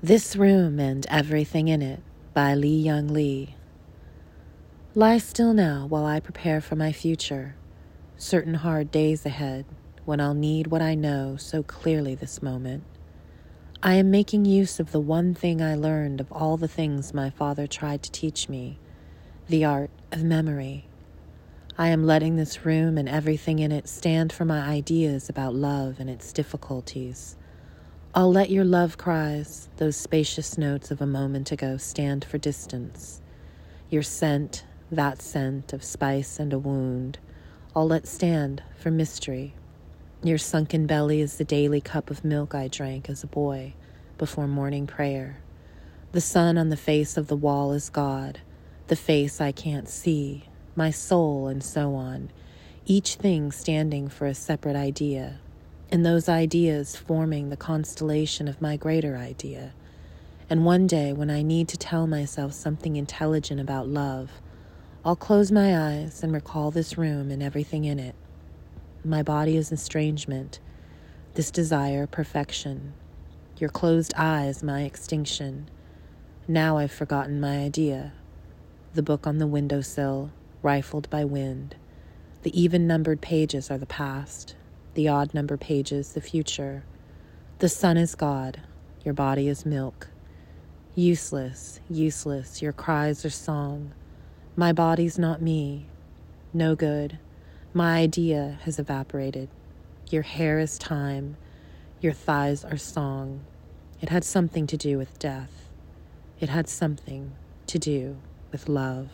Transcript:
This Room and Everything in It by Li-Young Lee. Lie still now while I prepare for my future, certain hard days ahead when I'll need what I know so clearly this moment. I am making use of the one thing I learned of all the things my father tried to teach me the art of memory. I am letting this room and everything in it stand for my ideas about love and its difficulties I'll let your love cries, those spacious notes of a moment ago, stand for distance. Your scent, that scent of spice and a wound, I'll let stand for mystery. Your sunken belly is the daily cup of milk I drank as a boy before morning prayer. The sun on the face of the wall is God, the face I can't see, my soul, and so on, each thing standing for a separate idea and those ideas forming the constellation of my greater idea. And one day, when I need to tell myself something intelligent about love, I'll close my eyes and recall this room and everything in it. My body is estrangement, this desire, perfection. Your closed eyes, my extinction. Now I've forgotten my idea. The book on the windowsill, rifled by wind. The even numbered pages are the past the odd number pages, the future. The sun is God, your body is milk. Useless, useless, your cries are song. My body's not me, no good. My idea has evaporated. Your hair is time, your thighs are song. It had something to do with death. It had something to do with love.